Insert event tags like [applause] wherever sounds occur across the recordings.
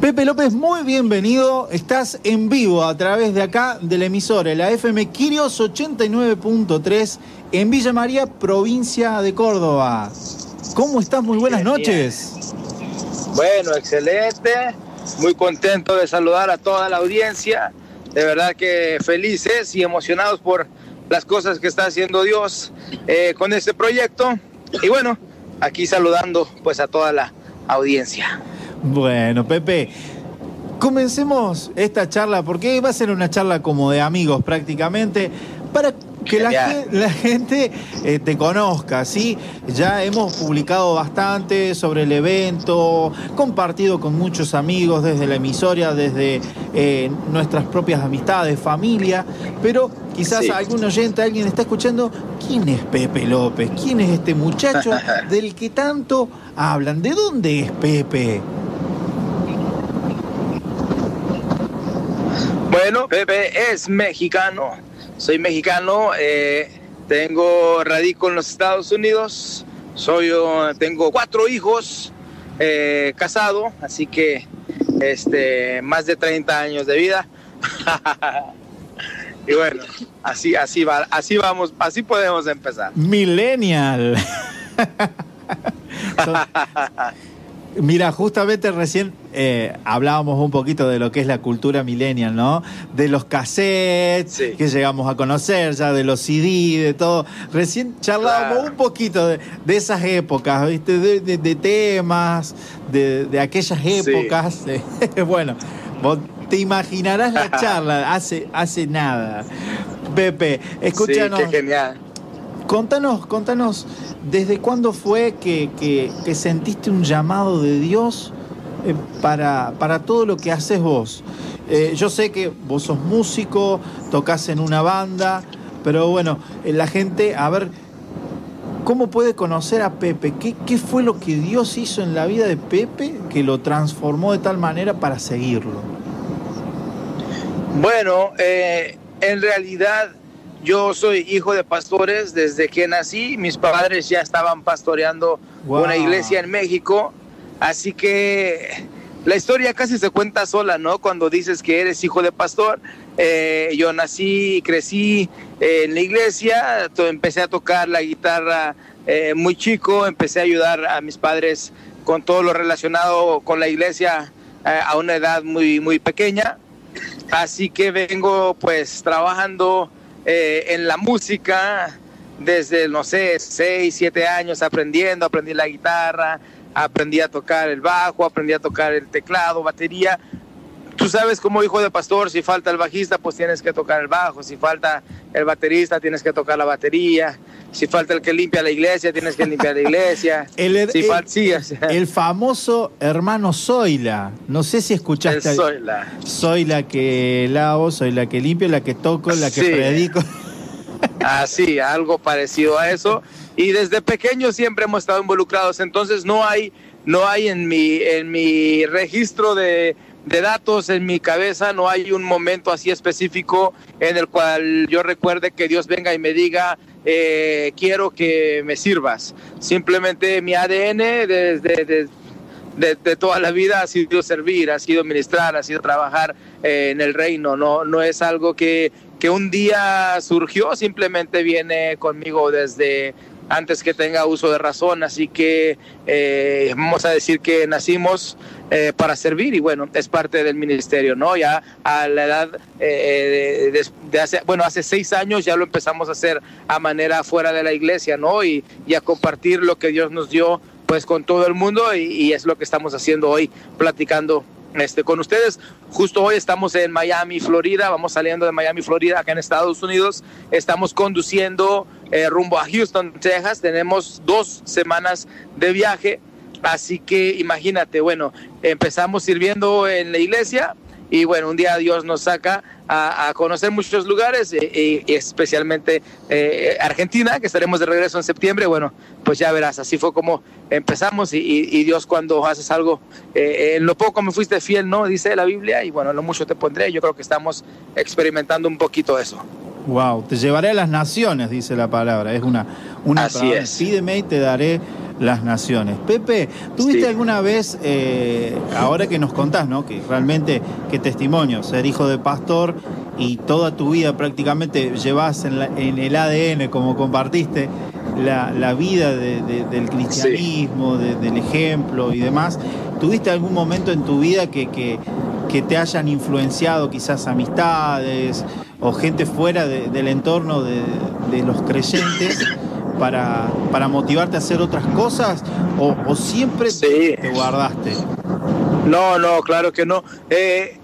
Pepe López, muy bienvenido. Estás en vivo a través de acá de la emisora, la FM Quirios 89.3 en Villa María, provincia de Córdoba. ¿Cómo estás? Muy buenas noches. Bueno, excelente. Muy contento de saludar a toda la audiencia. De verdad que felices y emocionados por las cosas que está haciendo Dios eh, con este proyecto. Y bueno, aquí saludando pues a toda la audiencia. Bueno, Pepe, comencemos esta charla, porque va a ser una charla como de amigos prácticamente, para que la, gente eh, te conozca, ¿sí? Ya hemos publicado bastante sobre el evento, compartido con muchos amigos desde la emisoria, desde eh, nuestras propias amistades, familia, pero quizás algún oyente, alguien está escuchando, ¿quién es Pepe López? ¿Quién es este muchacho [laughs] del que tanto hablan? ¿De dónde es Pepe? Bueno, Pepe es mexicano. Soy mexicano. Eh, tengo radico en los Estados Unidos. Soy, tengo cuatro hijos, eh, casado, así que este, más de 30 años de vida. [laughs] y bueno, así, así va, así vamos, así podemos empezar. Millennial. [laughs] Mira, justamente recién eh, hablábamos un poquito de lo que es la cultura millennial, ¿no? De los cassettes que llegamos a conocer, ya de los CD, de todo. Recién charlábamos un poquito de, esas épocas, ¿viste? De, temas, de, aquellas épocas. [laughs] bueno, vos te imaginarás la [laughs] charla hace, hace nada. Pepe, escúchanos. Sí, qué genial. Contanos, contanos ¿Desde cuándo fue que, sentiste un llamado de Dios eh, para, para, todo lo que haces vos? Eh, yo sé que vos sos músico, tocas en una banda, pero bueno, eh, la gente, a ver, ¿cómo puede conocer a Pepe? ¿Qué, ¿Qué, fue lo que Dios hizo en la vida de Pepe que lo transformó de tal manera para seguirlo? Bueno, en realidad yo soy hijo de pastores desde que nací. Mis padres ya estaban pastoreando una iglesia en México. Así que la historia casi se cuenta sola, ¿no? Cuando dices que eres hijo de pastor. Eh, yo nací y crecí eh, en la iglesia. Empecé a tocar la guitarra eh, muy chico. Empecé a ayudar a mis padres con todo lo relacionado con la iglesia a una edad muy, muy pequeña. Así que vengo pues trabajando eh, en la música desde, no sé, 6, 7 años aprendiendo, aprendí la guitarra, aprendí a tocar el bajo, aprendí a tocar el teclado, batería. Tú sabes como hijo de pastor, si falta el bajista, pues tienes que tocar el bajo, si falta el baterista, tienes que tocar la batería, si falta el que limpia la iglesia, tienes que limpiar la iglesia. [laughs] el, el, famoso hermano Zoila, no sé si escuchaste. Soy la que lavo, soy la que limpio, la que toco, la que predico. [laughs] Así, algo parecido a eso. Y desde pequeño siempre hemos estado involucrados, entonces no hay, no hay en mi, en mi registro de de datos en mi cabeza, no hay un momento así específico en el cual yo recuerde que Dios venga y me diga, eh, quiero que me sirvas. Simplemente mi ADN desde de, toda la vida ha sido servir, ha sido ministrar, ha sido trabajar eh, en el reino, no, no es algo que, que un día surgió, simplemente viene conmigo desde antes que tenga uso de razón, así que eh, vamos a decir que nacimos eh, para servir y bueno, es parte del ministerio, ¿no? Ya a la edad eh, de, hace, bueno, hace seis años ya lo empezamos a hacer a manera fuera de la iglesia, ¿no? Y, y a compartir lo que Dios nos dio pues con todo el mundo y, es lo que estamos haciendo hoy, platicando este, con ustedes. Justo hoy estamos en Miami, Florida, vamos saliendo de Miami, Florida, acá en Estados Unidos. Estamos conduciendo eh, rumbo a Houston, Texas. Tenemos dos semanas de viaje, así que imagínate, bueno, empezamos sirviendo en la iglesia y bueno, un día Dios nos saca a, conocer muchos lugares, y, especialmente eh, Argentina, que estaremos de regreso en septiembre. Bueno, pues ya verás, así fue como empezamos y, Dios cuando haces algo, eh, en lo poco me fuiste fiel, ¿no? Dice la Biblia, y bueno, en lo mucho te pondré. Yo creo que estamos experimentando un poquito eso. Wow, te llevaré a las naciones, dice la palabra. Es una, una Así es. Pídeme y te daré las naciones. Pepe, ¿tuviste alguna vez, eh, ahora que nos contás, ¿no? Que realmente, qué testimonio, ser hijo de pastor y toda tu vida prácticamente llevas en, el ADN, como compartiste, la, vida del cristianismo, del ejemplo y demás. ¿Tuviste algún momento en tu vida que, que, te hayan influenciado quizás amistades o gente fuera del entorno de, los creyentes para, para, motivarte a hacer otras cosas o, siempre te guardaste? No, no, claro que no. Eh,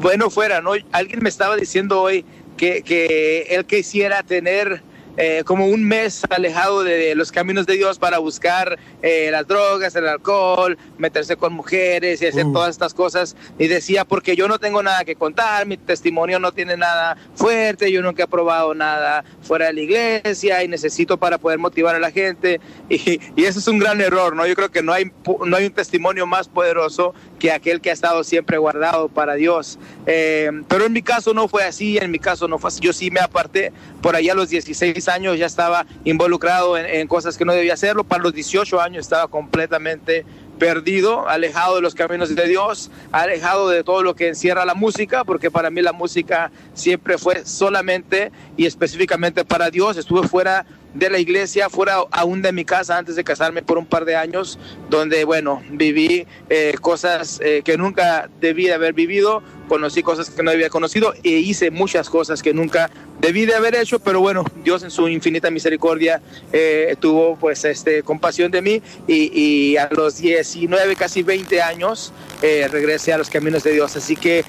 bueno fuera, ¿no? Alguien me estaba diciendo hoy que, que él quisiera tener eh, como un mes alejado de los caminos de Dios para buscar eh, las drogas, el alcohol, meterse con mujeres y hacer todas estas cosas. Y decía, porque yo no tengo nada que contar, mi testimonio no tiene nada fuerte, yo nunca he probado nada fuera de la iglesia y necesito para poder motivar a la gente. [laughs] Y, y eso es un gran error, ¿no? Yo creo que no hay, no hay un testimonio más poderoso que aquel que ha estado siempre guardado para Dios. Eh, pero en mi caso no fue así, en mi caso no fue así. Yo sí me aparté, por allá a los 16 años ya estaba involucrado en, en cosas que no debía hacerlo, para los 18 años estaba completamente perdido, alejado de los caminos de Dios, alejado de todo lo que encierra la música, porque para mí la música siempre fue solamente y específicamente para Dios. Estuve fuera de la iglesia, fuera aún de mi casa antes de casarme por un par de años, donde, bueno, viví eh, cosas eh, que nunca debí de haber vivido, conocí cosas que no había conocido e hice muchas cosas que nunca debí de haber hecho, pero bueno, Dios en su infinita misericordia eh, tuvo pues este compasión de mí y, a los 19, casi 20 años regresé a los caminos de Dios, así que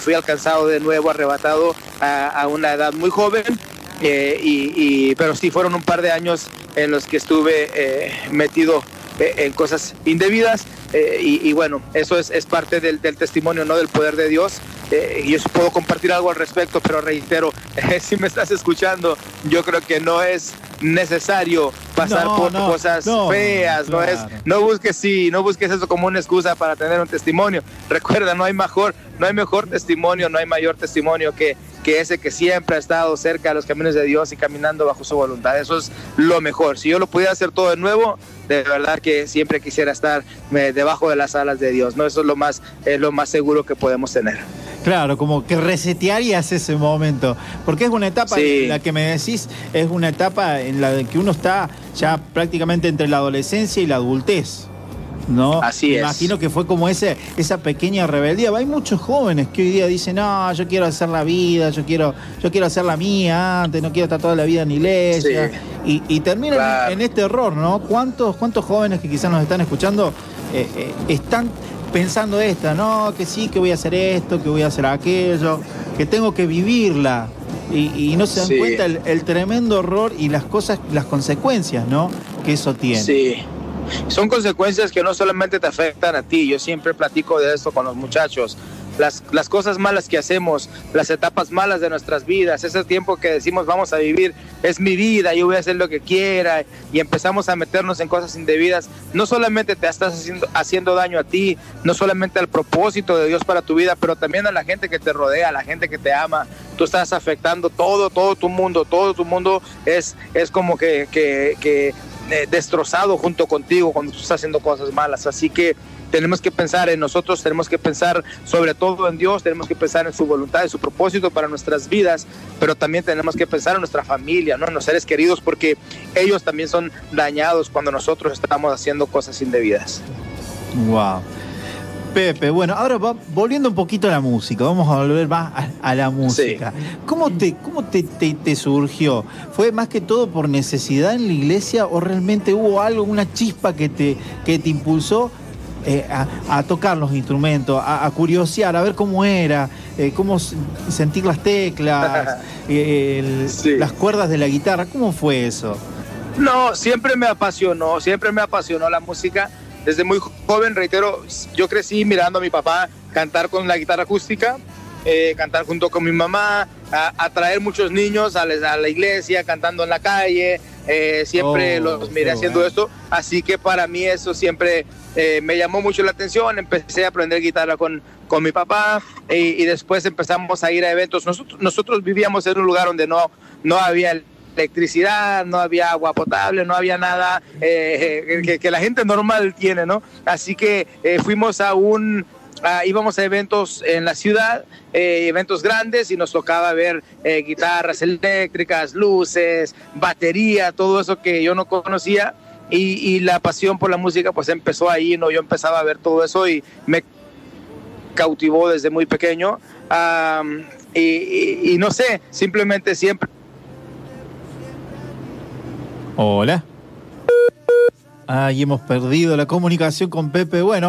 fui alcanzado de nuevo, arrebatado a una edad muy joven eh, y, pero sí fueron un par de años en los que estuve eh, metido eh, en cosas indebidas y, bueno, eso es, es parte del, del, testimonio, ¿no? Del poder de Dios. Y yo puedo compartir algo al respecto, pero reitero, [laughs] si me estás escuchando, yo creo que no es necesario pasar por cosas feas, no es, no busques sí, no busques eso como una excusa para tener un testimonio. Recuerda, no hay mejor, no hay mejor testimonio, no hay mayor testimonio que que ese que siempre ha estado cerca de los caminos de Dios y caminando bajo su voluntad. Eso es lo mejor. Si yo lo pudiera hacer todo de nuevo, de verdad que siempre quisiera estar eh, debajo de las alas de Dios. ¿no? Eso es lo más, es lo más seguro que podemos tener. Claro, como que resetearías ese momento, porque es una etapa, en la que me decís, es una etapa en la que uno está ya prácticamente entre la adolescencia y la adultez. ¿no? Así es. Imagino que fue como ese, esa pequeña rebeldía. Hay muchos jóvenes que hoy día dicen, no, yo quiero hacer la vida, yo quiero, yo quiero hacer la mía antes, no quiero estar toda la vida en iglesia. Y, terminan en este error, ¿no? ¿Cuántos, ¿Cuántos jóvenes que quizás nos están escuchando eh, eh, están pensando esta, no, que sí, que voy a hacer esto, que voy a hacer aquello, que tengo que vivirla? Y, no se dan cuenta el, el, tremendo error y las cosas, las consecuencias, ¿no? Que eso tiene. Sí. Son consecuencias que no solamente te afectan a ti, yo siempre platico de esto con los muchachos. Las, las, cosas malas que hacemos, las etapas malas de nuestras vidas, ese tiempo que decimos vamos a vivir, es mi vida, yo voy a hacer lo que quiera y empezamos a meternos en cosas indebidas, no solamente te estás haciendo, haciendo daño a ti, no solamente al propósito de Dios para tu vida, pero también a la gente que te rodea, a la gente que te ama, tú estás afectando todo, todo tu mundo, todo tu mundo es, es como que, que, que eh, destrozado junto contigo cuando tú estás haciendo cosas malas. Así que tenemos que pensar en nosotros, tenemos que pensar sobre todo en Dios, tenemos que pensar en su voluntad, en su propósito para nuestras vidas, pero también tenemos que pensar en nuestra familia, ¿no? en los seres queridos, porque ellos también son dañados cuando nosotros estamos haciendo cosas indebidas. Wow. Pepe, bueno, ahora volviendo un poquito a la música, vamos a volver más a, la música. ¿Cómo, te, cómo te, te, surgió? ¿Fue más que todo por necesidad en la iglesia o realmente hubo algo, una chispa que te, que te impulsó eh, a, tocar los instrumentos, a, curiosear, a ver cómo era, eh, cómo sentir las teclas, [laughs] eh, las cuerdas de la guitarra? ¿Cómo fue eso? No, siempre me apasionó, siempre me apasionó la música desde muy joven, reitero, yo crecí mirando a mi papá cantar con la guitarra acústica, eh, cantar junto con mi mamá, atraer muchos niños a la, iglesia, cantando en la calle, eh, siempre oh, los miré haciendo esto, así que para mí eso siempre eh, me llamó mucho la atención, empecé a aprender guitarra con, con mi papá y, después empezamos a ir a eventos. Nosotros, nosotros vivíamos en un lugar donde no, no había electricidad, no había agua potable, no había nada que, que, la gente normal tiene, ¿no? Así que fuimos a un Ah, íbamos a eventos en la ciudad, eh, eventos grandes y nos tocaba ver eh, guitarras eléctricas, luces, batería, todo eso que yo no conocía y, la pasión por la música pues empezó ahí, ¿no? Yo empezaba a ver todo eso y me cautivó desde muy pequeño y, no sé, simplemente siempre. Hola. Ahí hemos perdido la comunicación con Pepe. Bueno.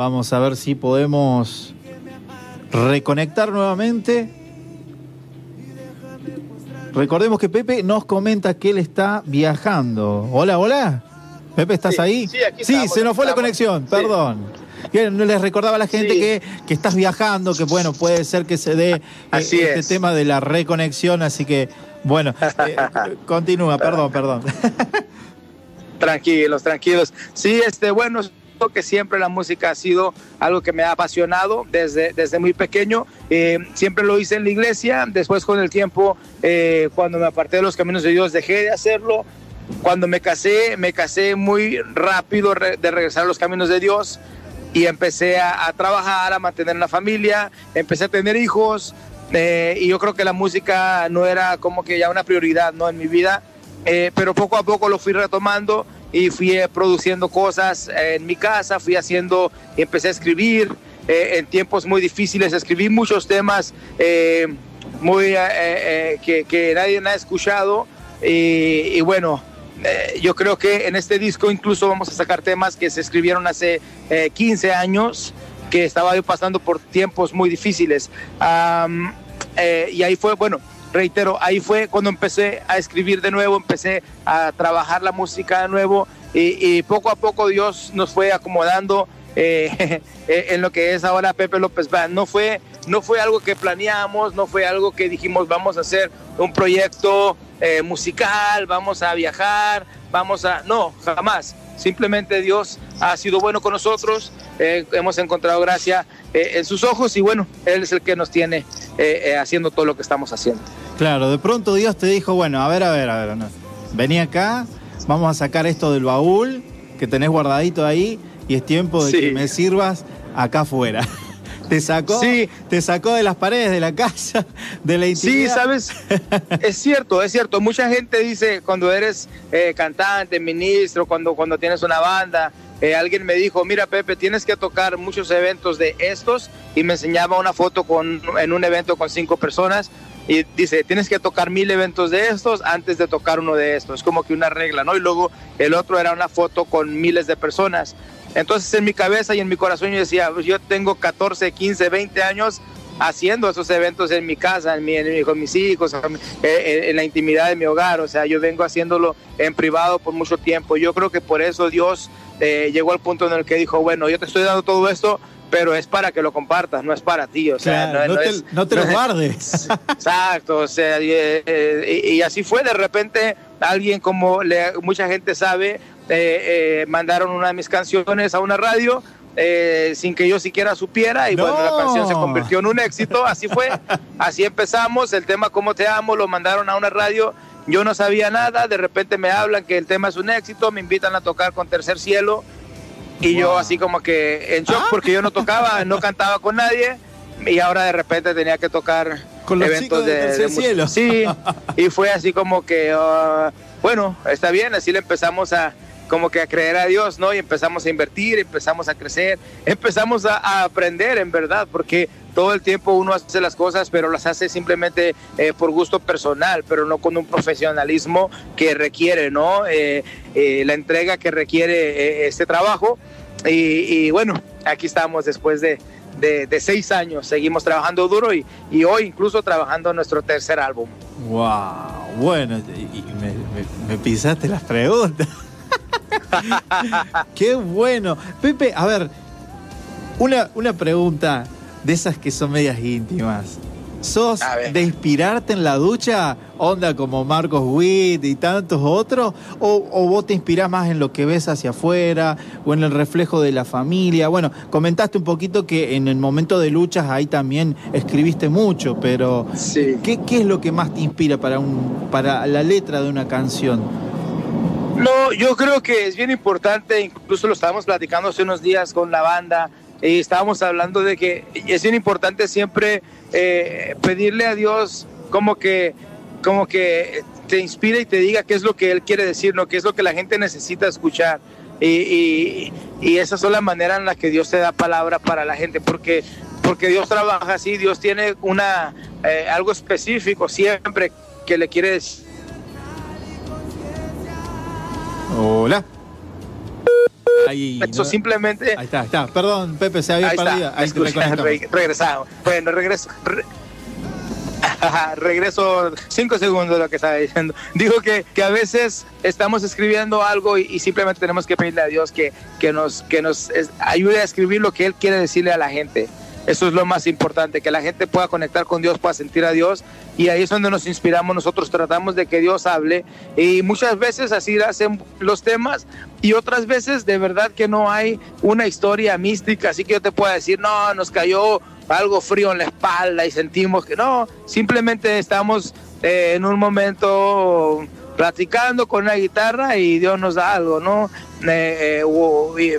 Vamos a ver si podemos reconectar nuevamente. Recordemos que Pepe nos comenta que él está viajando. Hola, hola. Pepe, ¿estás ahí? Sí, aquí sí se nos fue la conexión, perdón. No les recordaba a la gente que, que, estás viajando, que bueno, puede ser que se dé eh, este tema de la reconexión, así que bueno, eh, [laughs] continúa, perdón, perdón. [laughs] Tranquilos, tranquilos. Sí, este, bueno, que siempre la música ha sido algo que me ha apasionado desde, desde muy pequeño. Eh, siempre lo hice en la iglesia, después con el tiempo, eh, cuando me aparté de los caminos de Dios, dejé de hacerlo. Cuando me casé, me casé muy rápido de regresar a los caminos de Dios y empecé a, trabajar, a mantener una familia, empecé a tener hijos eh, y yo creo que la música no era como que ya una prioridad ¿no? en mi vida, pero poco a poco lo fui retomando y fui eh, produciendo cosas eh, en mi casa, fui haciendo, empecé a escribir eh, en tiempos muy difíciles, escribí muchos temas muy que, que, nadie ha escuchado y, bueno, yo creo que en este disco incluso vamos a sacar temas que se escribieron hace 15 años, que estaba yo pasando por tiempos muy difíciles. y ahí fue, bueno, reitero, ahí fue cuando empecé a escribir de nuevo, empecé a trabajar la música de nuevo y, poco a poco Dios nos fue acomodando eh, [laughs] en lo que es ahora Pepe López. No fue, no fue algo que planeamos, no fue algo que dijimos vamos a hacer un proyecto eh, musical, vamos a viajar, vamos a... No, jamás. Simplemente Dios ha sido bueno con nosotros, eh, hemos encontrado gracia en sus ojos y bueno, Él es el que nos tiene haciendo todo lo que estamos haciendo. Claro, de pronto Dios te dijo, bueno, a ver, a ver, a ver, vení acá, vamos a sacar esto del baúl que tenés guardadito ahí y es tiempo de que me sirvas acá afuera. [laughs] Te sacó, sí. te sacó de las paredes de la casa, de la intimidad. Sí, sabes, [laughs] es cierto, es cierto. Mucha gente dice cuando eres eh, cantante, ministro, cuando, cuando tienes una banda, eh, alguien me dijo, mira Pepe, tienes que tocar muchos eventos de estos y me enseñaba una foto con, en un evento con cinco personas y dice, tienes que tocar mil eventos de estos antes de tocar uno de estos. Es como que una regla, ¿no? Y luego el otro era una foto con miles de personas. Entonces en mi cabeza y en mi corazón yo decía, pues yo tengo 14, 15, 20 años haciendo esos eventos en mi casa, en mi, en con mis hijos, en, la intimidad de mi hogar. O sea, yo vengo haciéndolo en privado por mucho tiempo. Yo creo que por eso Dios eh, llegó al punto en el que dijo, bueno, yo te estoy dando todo esto pero es para que lo compartas, no es para ti, o sea, no, te, lo guardes. [laughs] Exacto, o sea, eh, y, así fue, de repente alguien como mucha gente sabe, eh, eh, mandaron una de mis canciones a una radio, sin que yo siquiera supiera y bueno, la canción se convirtió en un éxito, así fue, [laughs] así empezamos, el tema Cómo te amo lo mandaron a una radio, yo no sabía nada, de repente me hablan que el tema es un éxito, me invitan a tocar con Tercer Cielo y yo así como que en shock porque yo no tocaba, no [laughs] cantaba con nadie y ahora de repente tenía que tocar con eventos de, cielo. Sí, y fue así como que, ah, bueno, está bien, así le empezamos a como que a creer a Dios, ¿no? Y empezamos a invertir, empezamos a crecer, empezamos a aprender en verdad, porque todo el tiempo uno hace las cosas, pero las hace simplemente eh, por gusto personal, pero no con un profesionalismo que requiere, ¿no? Eh, eh, la entrega que requiere este trabajo. Y, bueno, aquí estamos después de, seis años, seguimos trabajando duro y, hoy incluso trabajando nuestro tercer álbum. ¡Wow! Bueno, y me, pisaste las preguntas. [laughs] ¡Qué bueno! Pepe, a ver, una pregunta de esas que son medias íntimas. ¿Sos de inspirarte en la ducha? Onda como Marcos Witt y tantos otros. O, ¿O, vos te inspirás más en lo que ves hacia afuera o en el reflejo de la familia? Bueno, comentaste un poquito que en el momento de luchas ahí también escribiste mucho, pero ¿qué, ¿qué, es lo que más te inspira para, un, para la letra de una canción? No, yo creo que es bien importante, incluso lo estábamos platicando hace unos días con la banda, y estábamos hablando de que es bien importante siempre eh, pedirle a Dios como que, como que te inspire y te diga qué es lo que Él quiere decir, qué es lo que la gente necesita escuchar. Y, y, esa es la manera en la que Dios te da palabra para la gente, porque, porque Dios trabaja así, Dios tiene una, eh, algo específico siempre que le quiere decir. Hola. Ahí, Eso simplemente. Ahí está, está. Perdón, Pepe, se había perdido. Ahí regresamos. Bueno, regreso. [laughs] regreso cinco segundos de lo que estaba diciendo. Digo que, que a veces estamos escribiendo algo y, simplemente tenemos que pedirle a Dios que, que nos, que nos ayude a escribir lo que Él quiere decirle a la gente. Eso es lo más importante, que la gente pueda conectar con Dios, pueda sentir a Dios. Y ahí es donde nos inspiramos. Nosotros tratamos de que Dios hable. Y muchas veces así hacen los temas. Y otras veces de verdad que no hay una historia mística. Así que yo te puedo decir, no, nos cayó algo frío en la espalda y sentimos que no. Simplemente estamos eh, en un momento platicando con una guitarra y Dios nos da algo, ¿no? Eh, eh,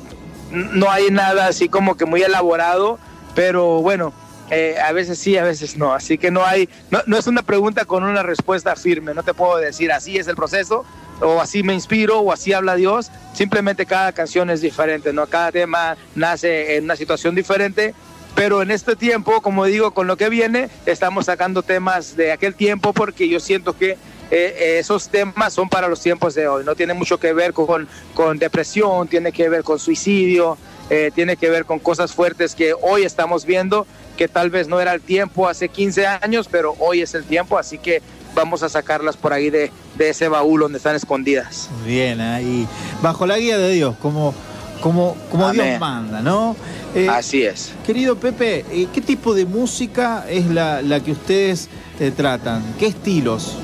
no hay nada así como que muy elaborado pero bueno, eh, a veces sí, a veces no. Así que no hay, no, es una pregunta con una respuesta firme. No te puedo decir así es el proceso, o así me inspiro, o así habla Dios. Simplemente cada canción es diferente, ¿no? Cada tema nace en una situación diferente. Pero en este tiempo, como digo, con lo que viene, estamos sacando temas de aquel tiempo porque yo siento que eh, esos temas son para los tiempos de hoy. No tiene mucho que ver con, con depresión, tiene que ver con suicidio, eh, tiene que ver con cosas fuertes que hoy estamos viendo, que tal vez no era el tiempo hace 15 años, pero hoy es el tiempo, así que vamos a sacarlas por ahí de, ese baúl donde están escondidas. Bien, ahí, bajo la guía de Dios, como, como, como Dios manda, ¿no? Eh, así es. Querido Pepe, eh, ¿qué tipo de música es la, la que ustedes tratan? ¿Qué estilos?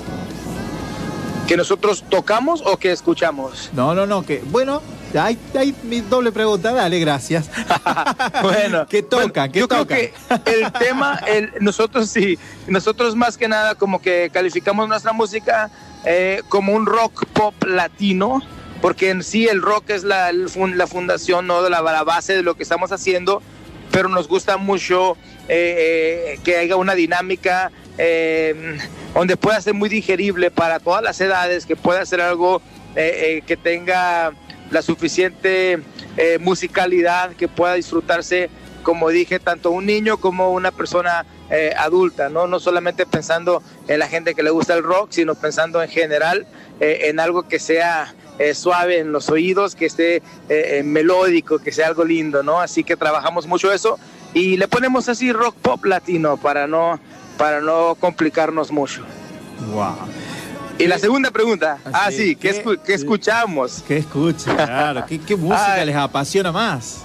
¿Que nosotros tocamos o que escuchamos? No, no, no, que bueno, hay mi doble pregunta, dale, gracias. [laughs] bueno, ¿qué toca? yo creo que el tema, el, nosotros sí, nosotros más que nada como que calificamos nuestra música eh, como un rock pop latino, porque en sí el rock es la, la fundación, ¿no? la, base de lo que estamos haciendo, pero nos gusta mucho eh, eh, que haya una dinámica donde pueda ser muy digerible para todas las edades, que pueda ser algo que tenga la suficiente eh, musicalidad que pueda disfrutarse, como dije, tanto un niño como una persona eh, adulta, ¿no? no solamente pensando en la gente que le gusta el rock, sino pensando en general eh, en algo que sea suave en los oídos, que esté melódico, que sea algo lindo, ¿no? Así que trabajamos mucho eso y le ponemos así rock pop latino para no, para no complicarnos mucho. Wow. Y la segunda pregunta, ah, ah sí, ¿qué, escuchamos? ¿Qué escuchan? Claro, ¿qué, música les apasiona más?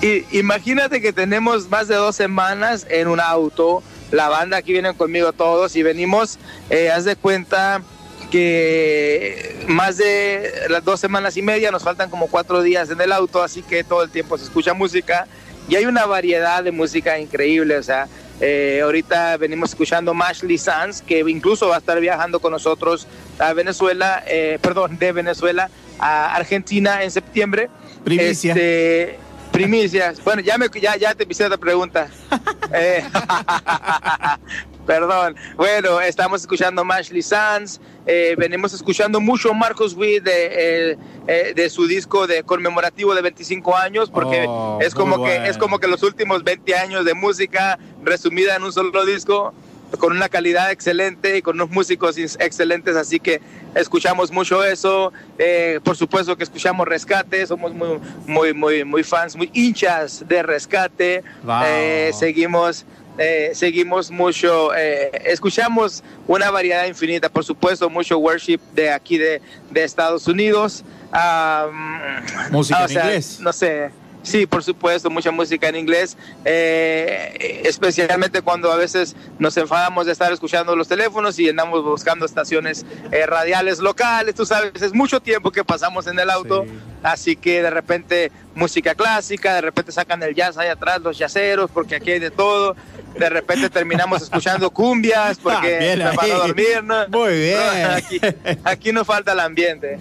Y, imagínate que tenemos más de dos semanas en un auto, la banda aquí vienen conmigo todos y venimos, eh, haz de cuenta que más de las dos semanas y media, nos faltan como cuatro días en el auto, así que todo el tiempo se escucha música. Y hay una variedad de música increíble, o sea, eh, ahorita venimos escuchando Mashley Sanz, que incluso va a estar viajando con nosotros a Venezuela, eh, perdón, de Venezuela a Argentina en septiembre. Primicia. Este, primicias. Bueno, ya, me, ya, ya te hice otra pregunta. [laughs] Eh, [laughs] perdón. Bueno, estamos escuchando Mashley Sanz. venimos escuchando mucho Marcos Witt de, de, su disco de conmemorativo de 25 años, porque oh, es, como que, es como que los últimos 20 años de música resumida en un solo disco con una calidad excelente y con unos músicos excelentes, así que escuchamos mucho eso. Eh, por supuesto que escuchamos Rescate, somos muy, muy, muy, muy fans, muy hinchas de Rescate. Eh, seguimos, eh, seguimos mucho, escuchamos una variedad infinita, por supuesto, mucho worship de aquí de, de Estados Unidos. Música en inglés. No sé. Sí, por supuesto, mucha música en inglés, eh, especialmente cuando a veces nos enfadamos de estar escuchando los teléfonos y andamos buscando estaciones eh, radiales locales, tú sabes, es mucho tiempo que pasamos en el auto, así que de repente música clásica, de repente sacan el jazz ahí atrás, los yaceros, porque aquí hay de todo, de repente terminamos escuchando cumbias porque ah, van a dormir. Muy [laughs] bien. Aquí, aquí no falta el ambiente.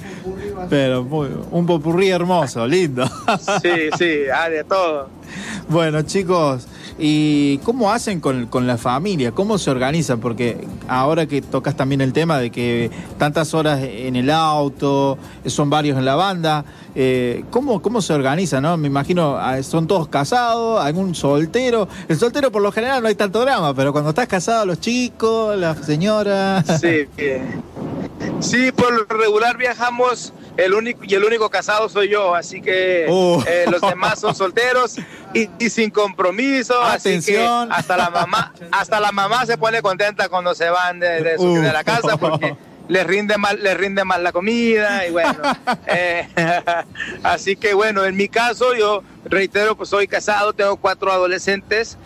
Pero muy, un popurrí hermoso, lindo. Sí, sí, hay de todo. Bueno, chicos, ¿y cómo hacen con, con, la familia? ¿Cómo se organizan? Porque ahora que tocas también el tema de que tantas horas en el auto, son varios en la banda, eh, ¿cómo, ¿cómo se organiza? No? Me imagino, ah, son todos casados, algún soltero. El soltero por lo general no hay tanto drama, pero cuando estás casado, los chicos, las señoras. Sí, [laughs] sí, por lo regular viajamos el único y el único casado soy yo, así que uh. eh, los demás son solteros y, sin compromiso, así que hasta la mamá, hasta la mamá se pone contenta cuando se van de, de, uh. la casa porque les rinde mal, les rinde mal la comida y bueno, [laughs] eh, [laughs] así que bueno, en mi caso yo reitero, pues soy casado, tengo cuatro adolescentes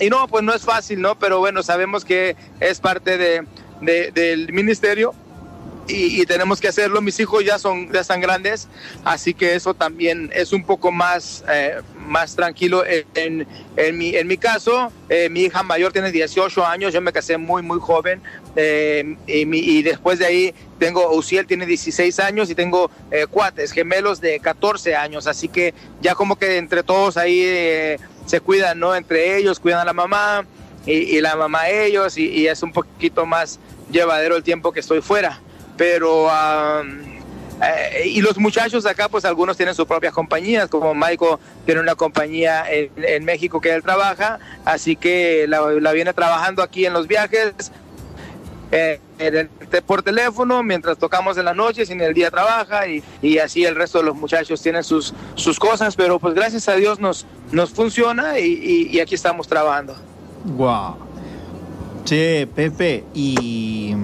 y no, pues no es fácil, ¿no? Pero bueno, sabemos que es parte de, del ministerio y, tenemos que hacerlo. Mis hijos ya son ya están grandes, así que eso también es un poco más, eh, más tranquilo. En, en, mi, en mi caso, eh, mi hija mayor tiene 18 años, yo me casé muy, muy joven. Eh, y, después de ahí tengo, Uciel tiene 16 años y tengo cuates, gemelos de 14 años, así que ya como que entre todos ahí se cuidan, ¿no? Entre ellos, cuidan a la mamá y, la mamá ellos y, y es un poquito más llevadero el tiempo que estoy fuera pero eh, y los muchachos acá, pues algunos tienen sus propias compañías, como Michael tiene una compañía en, México que él trabaja, así que la, viene trabajando aquí en los viajes. Eh, por teléfono mientras tocamos en las noches y en el día trabaja y, y, así el resto de los muchachos tienen sus, sus cosas, pero pues gracias a Dios nos, nos funciona y, y aquí estamos trabajando. Wow. Che, Pepe, y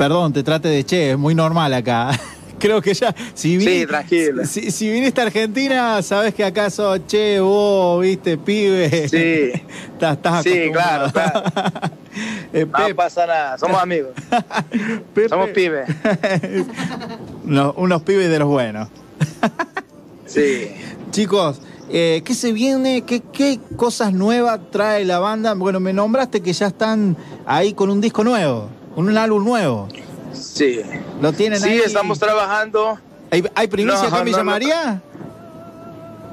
Perdón, te trate de che, es muy normal acá. [laughs] Creo que ya. Si viniste, sí, tranquilo. Si, viniste a Argentina, sabes que acaso che, vos, viste, pibe. Sí. [laughs] estás, sí, claro, claro. [laughs] Eh, no pasa nada, somos amigos. somos pibes. unos pibes de los buenos. sí. Chicos, eh, ¿qué se viene? ¿Qué, ¿Qué cosas nuevas trae la banda? Bueno, me nombraste que ya están ahí con un disco nuevo un álbum nuevo. Sí. ¿Lo tienen Sí, estamos trabajando. ¿Hay, hay primicia no, Villa María?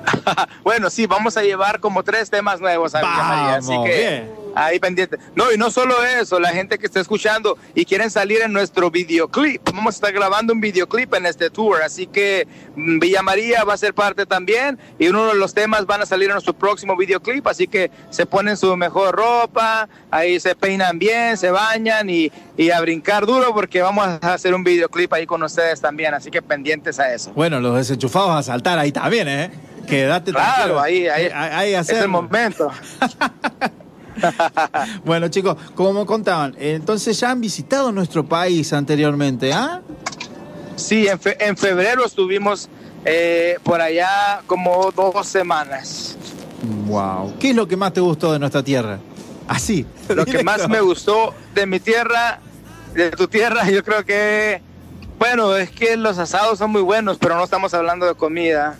[laughs] bueno, sí, vamos a llevar como tres temas nuevos a Villa María. Así que ahí pendiente. No, y no solo eso, la gente que está escuchando y quieren salir en nuestro videoclip. Vamos a estar grabando un videoclip en este tour, así que mm, Villa María va a ser parte también y uno de los temas van a salir en nuestro próximo videoclip, así que se ponen su mejor ropa, ahí se peinan bien, se bañan y, y a brincar duro porque vamos a hacer un videoclip ahí con ustedes también, así que pendientes a eso. Bueno, los desenchufados a saltar ahí también, ¿eh? Quédate Claro, ahí, ahí, ahí, es el momento. [laughs] [laughs] bueno, chicos, como contaban, entonces ya han visitado nuestro país anteriormente, ¿ah? Sí, en, febrero estuvimos eh, por allá como dos semanas. Wow. ¿Qué es lo que más te gustó de nuestra tierra? Así. [laughs] Lo que más me gustó de mi tierra, de tu tierra, yo creo que, bueno, es que los asados son muy buenos, pero no estamos hablando de comida.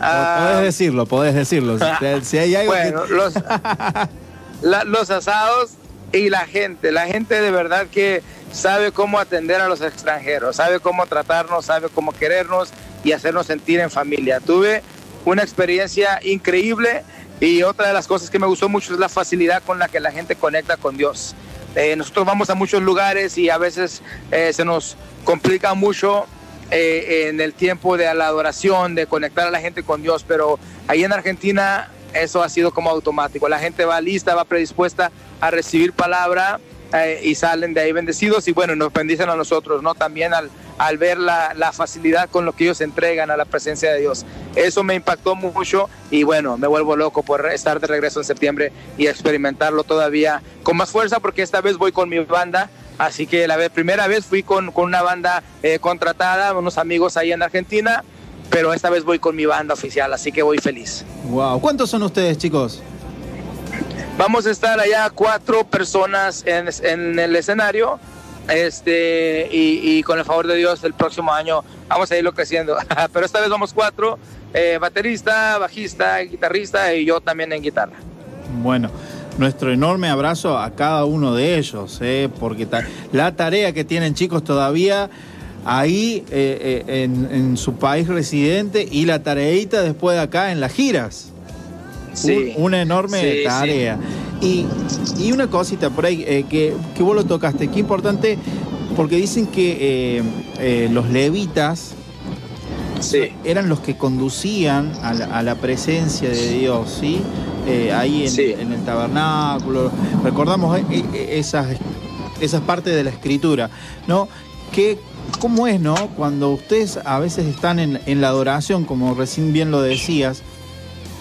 Ah, podés decirlo, podés decirlo. Si, hay algo bueno, los, [laughs] los asados y la gente. La gente de verdad que sabe cómo atender a los extranjeros, sabe cómo tratarnos, sabe cómo querernos y hacernos sentir en familia. Tuve una experiencia increíble y otra de las cosas que me gustó mucho es la facilidad con la que la gente conecta con Dios. Eh, nosotros vamos a muchos lugares y a veces eh, se nos complica mucho eh, en el tiempo de la adoración, de conectar a la gente con Dios, pero ahí en Argentina eso ha sido como automático. La gente va lista, va predispuesta a recibir palabra eh, y salen de ahí bendecidos y bueno, nos bendicen a nosotros, ¿no? También al, al ver la, facilidad con lo que ellos entregan a la presencia de Dios. Eso me impactó mucho y bueno, me vuelvo loco por estar de regreso en septiembre y experimentarlo todavía con más fuerza porque esta vez voy con mi banda. Así que la primera vez fui con, con una banda eh, contratada, unos amigos ahí en Argentina, pero esta vez voy con mi banda oficial, así que voy feliz. Wow, ¿cuántos son ustedes, chicos? Vamos a estar allá cuatro personas en, en el escenario este, y, con el favor de Dios, el próximo año vamos a irlo creciendo. [laughs] Pero esta vez vamos cuatro, eh, baterista, bajista, guitarrista y yo también en guitarra. Bueno, nuestro enorme abrazo a cada uno de ellos, eh, porque la tarea que tienen chicos todavía ahí eh, en, su país residente y la tareita después de acá en las giras. Sí, una enorme tarea. Y, una cosita por ahí eh, que, vos lo tocaste, qué importante, porque dicen que eh, eh, los levitas eran los que conducían a la, presencia de Dios, ¿sí? ahí en, el tabernáculo. Recordamos esas, esas partes de la escritura, ¿no? Que, ¿Cómo es, no? Cuando ustedes a veces están en, en la adoración, como recién bien lo decías,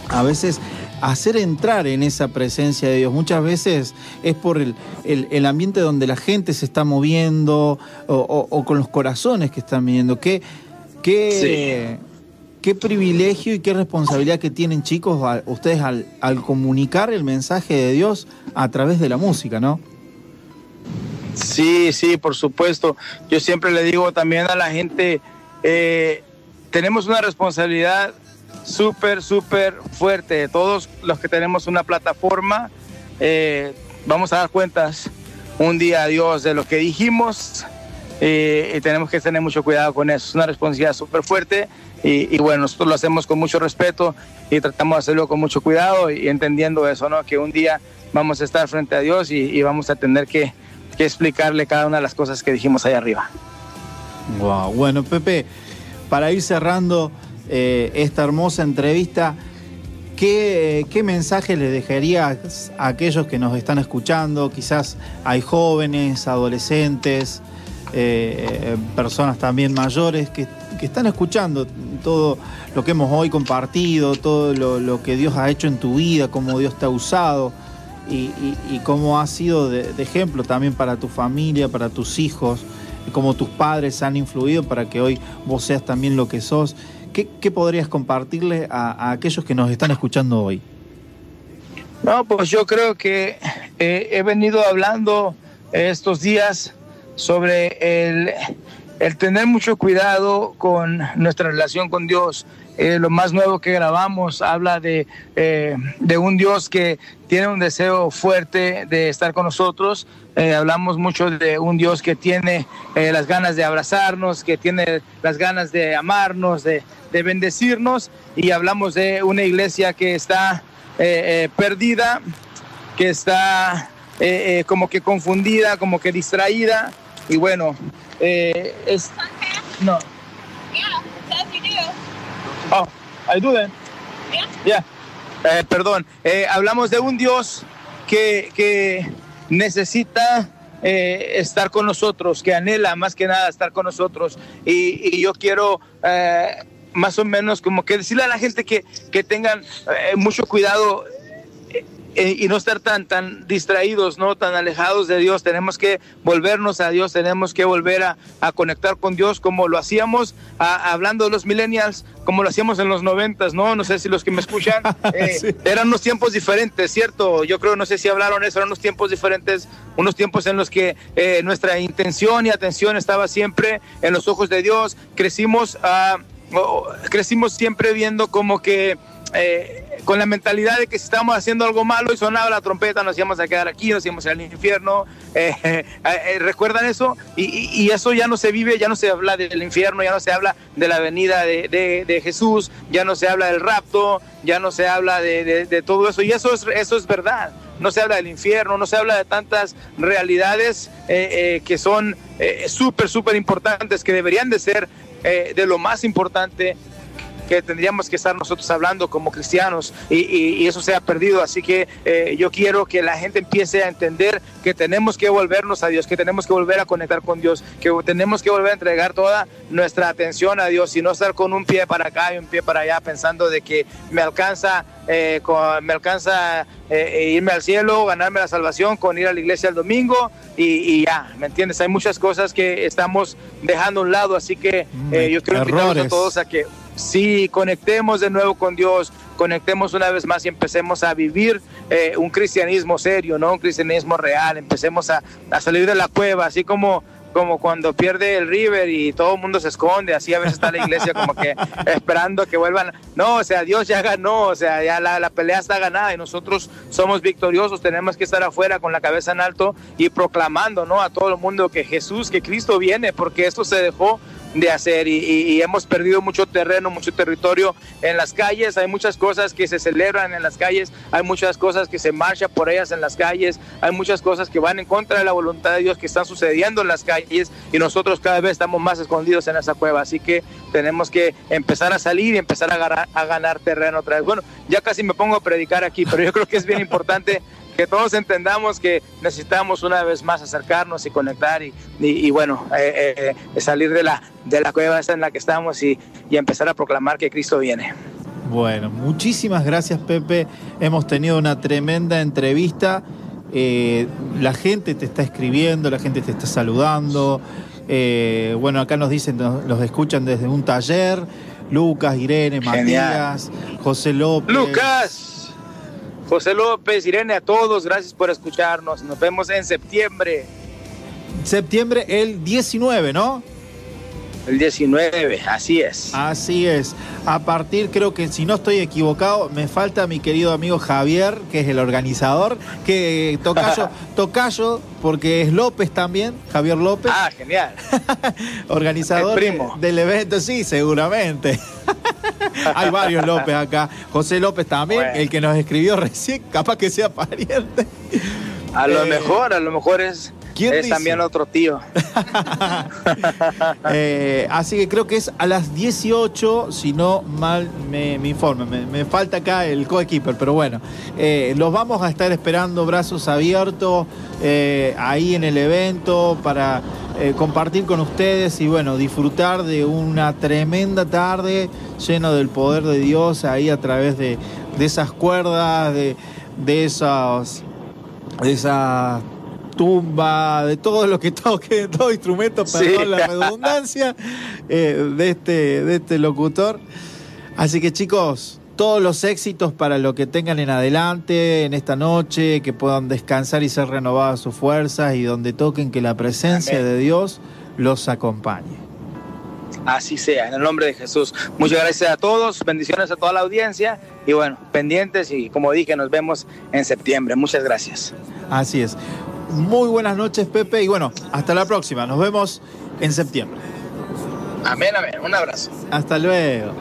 a veces hacer entrar en esa presencia de Dios. Muchas veces es por el, ambiente donde la gente se está moviendo o, con los corazones que están viendo. ¿Qué, qué, qué privilegio y qué responsabilidad que tienen chicos ustedes al, comunicar el mensaje de Dios a través de la música, ¿no? Sí, sí, por supuesto. Yo siempre le digo también a la gente, eh, tenemos una responsabilidad súper, súper fuerte. Todos los que tenemos una plataforma, eh, vamos a dar cuentas un día a Dios de lo que dijimos eh, y tenemos que tener mucho cuidado con eso. Es una responsabilidad súper fuerte y, bueno, nosotros lo hacemos con mucho respeto y tratamos de hacerlo con mucho cuidado y entendiendo eso, ¿no? Que un día vamos a estar frente a Dios y, vamos a tener que, explicarle cada una de las cosas que dijimos ahí arriba. Wow, bueno, Pepe, para ir cerrando, eh, esta hermosa entrevista. ¿Qué, mensaje le dejarías a aquellos que nos están escuchando? Quizás hay jóvenes, adolescentes, eh, personas también mayores que, están escuchando todo lo que hemos hoy compartido, todo lo, que Dios ha hecho en tu vida, cómo Dios te ha usado y, cómo ha sido de, ejemplo también para tu familia, para tus hijos, cómo tus padres han influido para que hoy vos seas también lo que sos. ¿Qué, podrías compartirle a, aquellos que nos están escuchando hoy? No, pues yo creo que eh, he venido hablando estos días sobre el, tener mucho cuidado con nuestra relación con Dios. Eh, lo más nuevo que grabamos habla de, eh, de, un Dios que tiene un deseo fuerte de estar con nosotros. hablamos mucho de un Dios que tiene las ganas de abrazarnos, que tiene las ganas de amarnos, de, de bendecirnos y hablamos de una iglesia que está eh, eh, perdida, que está eh, como que confundida, como que distraída y bueno, es... No. Oh, I do that. Yeah. perdón, hablamos de un Dios que, que necesita estar con nosotros, que anhela más que nada estar con nosotros. Y, yo quiero más o menos como que decirle a la gente que, que tengan eh, mucho cuidado eh, y no estar tan, tan distraídos, no tan alejados de Dios. Tenemos que volvernos a Dios, tenemos que volver a, conectar con Dios como lo hacíamos, hablando de los millennials, como lo hacíamos en los noventas, ¿no? No sé si los que me escuchan, [laughs] eh, eran unos tiempos diferentes, ¿cierto? Yo creo, no sé si hablaron eso, eran unos tiempos diferentes, unos tiempos en los que nuestra intención y atención estaba siempre en los ojos de Dios. Crecimos a crecimos siempre viendo como que eh, con la mentalidad de que si estábamos haciendo algo malo y sonaba la trompeta, nos íbamos a quedar aquí, nos íbamos al infierno. [laughs] Eh, eh, ¿Recuerdan eso? Y, eso ya no se vive, ya no se habla del infierno, ya no se habla de la venida de, Jesús, ya no se habla del rapto, ya no se habla de, todo eso. Y eso es, eso es verdad. No se habla del infierno, no se habla de tantas realidades que son súper, súper importantes, que deberían de ser eh, de lo más importante que tendríamos que estar nosotros hablando como cristianos y, eso se ha perdido. Así que eh, yo quiero que la gente empiece a entender que tenemos que volvernos a Dios, que tenemos que volver a conectar con Dios, que tenemos que volver a entregar toda nuestra atención a Dios y no estar con un pie para acá y un pie para allá pensando de que me alcanza, eh, me alcanza irme al cielo, ganarme la salvación con ir a la iglesia el domingo y, ya, ¿me entiendes? Hay muchas cosas que estamos dejando a un lado, así que mm, yo quiero invitarlos a todos a que sí, conectemos de nuevo con Dios, conectemos una vez más y empecemos a vivir eh, un cristianismo serio, ¿no? Un cristianismo real, empecemos a, a salir de la cueva, así como como cuando pierde el River y todo el mundo se esconde, así a veces está la iglesia como que [laughs] esperando que vuelvan. No, o sea, Dios ya ganó, o sea, ya la, la, pelea está ganada y nosotros somos victoriosos, tenemos que estar afuera con la cabeza en alto y proclamando, ¿no? A todo el mundo que Jesús, que Cristo viene, porque esto se dejó de hacer y, hemos perdido mucho terreno, mucho territorio en las calles, hay muchas cosas que se celebran en las calles, hay muchas cosas que se marcha por ellas en las calles, hay muchas cosas que van en contra de la voluntad de Dios que están sucediendo en las calles y nosotros cada vez estamos más escondidos en esa cueva, así que tenemos que empezar a salir y empezar a ganar, a ganar terreno otra vez. Bueno, ya casi me pongo a predicar aquí, pero yo creo que es bien importante que todos entendamos que necesitamos una vez más acercarnos y conectar y, y, y bueno, eh, eh, salir de la, de la cueva en la que estamos y, y, empezar a proclamar que Cristo viene. Bueno, muchísimas gracias Pepe. Hemos tenido una tremenda entrevista. Eh, la gente te está escribiendo, la gente te está saludando. Eh, bueno, acá nos dicen, nos, escuchan desde un taller. Lucas, Irene, Genial. Matías, José López. Lucas. José López, Irene, a todos, gracias por escucharnos. Nos vemos en septiembre. Septiembre el 19, ¿no? El 19, así es. Así es. A partir, creo que si no estoy equivocado, me falta mi querido amigo Javier, que es el organizador, que Tocayo, [laughs] Tocayo, porque es López también, Javier López. Ah, genial. [laughs] organizador el primo. del evento, sí, seguramente. [laughs] Hay varios López acá. José López también, bueno. el que nos escribió recién, capaz que sea pariente. A lo eh, mejor, a lo mejor es, es también otro tío. [laughs] eh, así que creo que es a las 18, si no mal me, me informe. Me, me, falta acá el coequiper, pero bueno. Eh, los vamos a estar esperando brazos abiertos eh, ahí en el evento para compartir con ustedes y bueno, disfrutar de una tremenda tarde lleno del poder de Dios ahí a través de, de esas cuerdas, de, de esas de esa tumba, de todo lo que toque, de [laughs] todo instrumento, perdón sí. la redundancia, eh, de, este, de este locutor. Así que chicos, todos los éxitos para lo que tengan en adelante, en esta noche, que puedan descansar y ser renovadas sus fuerzas y donde toquen que la presencia Amén. de Dios los acompañe. Así sea, en el nombre de Jesús. Muchas gracias a todos, bendiciones a toda la audiencia y bueno, pendientes y como dije, nos vemos en septiembre. Muchas gracias. Así es. Muy buenas noches, Pepe, y bueno, hasta la próxima. Nos vemos en septiembre. Amén, amén. Un abrazo. Hasta luego.